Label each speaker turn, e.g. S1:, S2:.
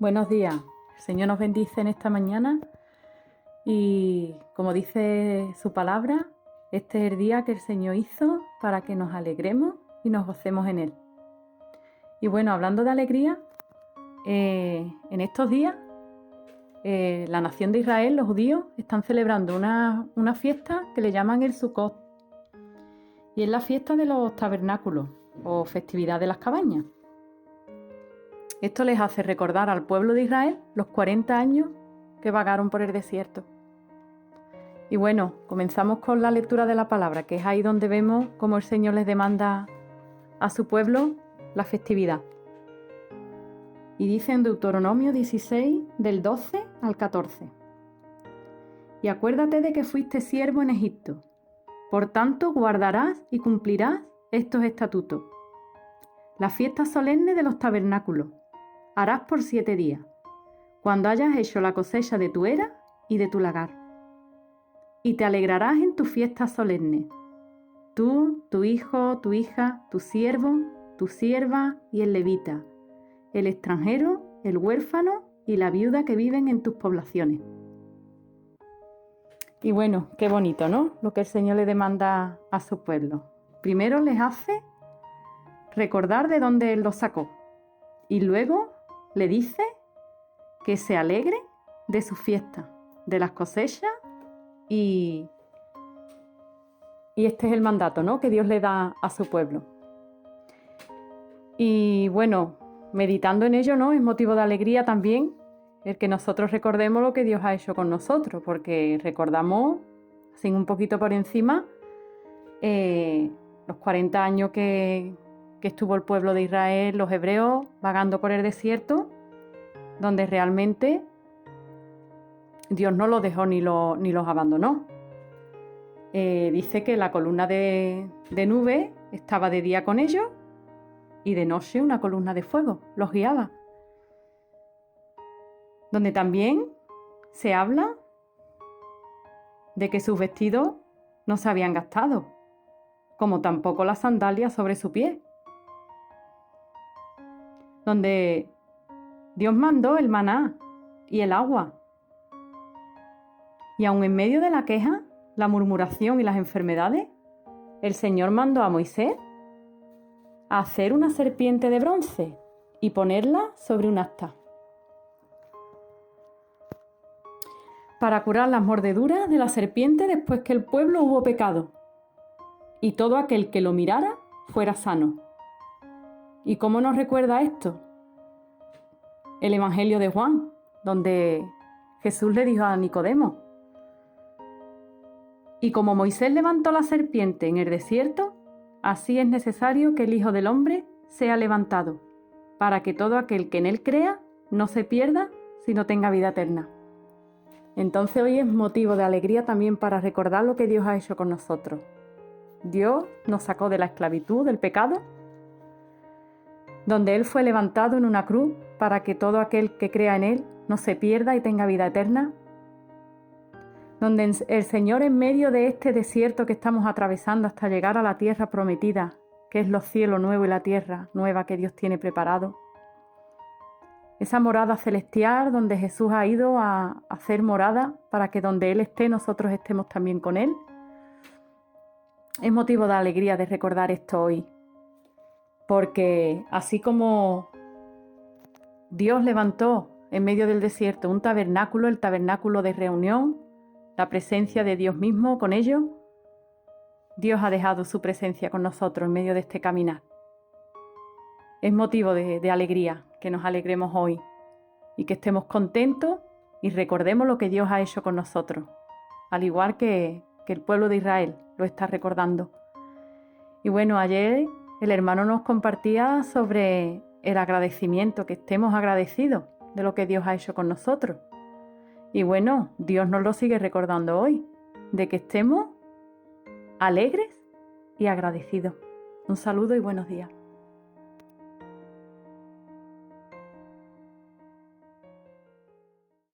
S1: Buenos días. El Señor nos bendice en esta mañana y como dice su palabra, este es el día que el Señor hizo para que nos alegremos y nos gocemos en él. Y bueno, hablando de alegría, eh, en estos días eh, la nación de Israel, los judíos, están celebrando una, una fiesta que le llaman el Sukkot. Y es la fiesta de los tabernáculos o festividad de las cabañas. Esto les hace recordar al pueblo de Israel los 40 años que vagaron por el desierto. Y bueno, comenzamos con la lectura de la palabra, que es ahí donde vemos cómo el Señor les demanda a su pueblo la festividad. Y dice en Deuteronomio 16, del 12 al 14. Y acuérdate de que fuiste siervo en Egipto. Por tanto, guardarás y cumplirás estos estatutos. La fiesta solemne de los tabernáculos harás por siete días, cuando hayas hecho la cosecha de tu era y de tu lagar. Y te alegrarás en tu fiesta solemne, tú, tu hijo, tu hija, tu siervo, tu sierva y el levita, el extranjero, el huérfano y la viuda que viven en tus poblaciones. Y bueno, qué bonito, ¿no? Lo que el Señor le demanda a su pueblo. Primero les hace recordar de dónde Él los sacó y luego le dice que se alegre de su fiesta, de las cosechas y, y este es el mandato ¿no? que Dios le da a su pueblo. Y bueno, meditando en ello, ¿no? Es motivo de alegría también el que nosotros recordemos lo que Dios ha hecho con nosotros, porque recordamos, sin un poquito por encima, eh, los 40 años que, que estuvo el pueblo de Israel, los hebreos, vagando por el desierto, donde realmente Dios no los dejó ni, los abandonó. Eh, dice que la columna de, de nube estaba de día con ellos y de noche una columna de fuego los guiaba. Donde también se habla de que sus vestidos no se habían gastado, como tampoco las sandalias sobre su pie donde Dios mandó el maná y el agua. Y aun en medio de la queja, la murmuración y las enfermedades, el Señor mandó a Moisés a hacer una serpiente de bronce y ponerla sobre un asta. Para curar las mordeduras de la serpiente después que el pueblo hubo pecado, y todo aquel que lo mirara fuera sano. ¿Y cómo nos recuerda esto? El Evangelio de Juan, donde Jesús le dijo a Nicodemo, y como Moisés levantó la serpiente en el desierto, así es necesario que el Hijo del Hombre sea levantado, para que todo aquel que en él crea no se pierda, sino tenga vida eterna. Entonces hoy es motivo de alegría también para recordar lo que Dios ha hecho con nosotros. Dios nos sacó de la esclavitud, del pecado, donde Él fue levantado en una cruz para que todo aquel que crea en Él no se pierda y tenga vida eterna, donde el Señor en medio de este desierto que estamos atravesando hasta llegar a la tierra prometida, que es los cielos nuevos y la tierra nueva que Dios tiene preparado, esa morada celestial donde Jesús ha ido a hacer morada para que donde Él esté nosotros estemos también con Él. Es motivo de alegría de recordar esto hoy, porque así como Dios levantó en medio del desierto un tabernáculo, el tabernáculo de reunión, la presencia de Dios mismo con ellos, Dios ha dejado su presencia con nosotros en medio de este caminar. Es motivo de, alegría que nos alegremos hoy y que estemos contentos y recordemos lo que Dios ha hecho con nosotros, al igual que, que el pueblo de Israel lo está recordando. Y bueno, ayer el hermano nos compartía sobre el agradecimiento, que estemos agradecidos de lo que Dios ha hecho con nosotros. Y bueno, Dios nos lo sigue recordando hoy, de que estemos alegres y agradecidos. Un saludo y buenos días.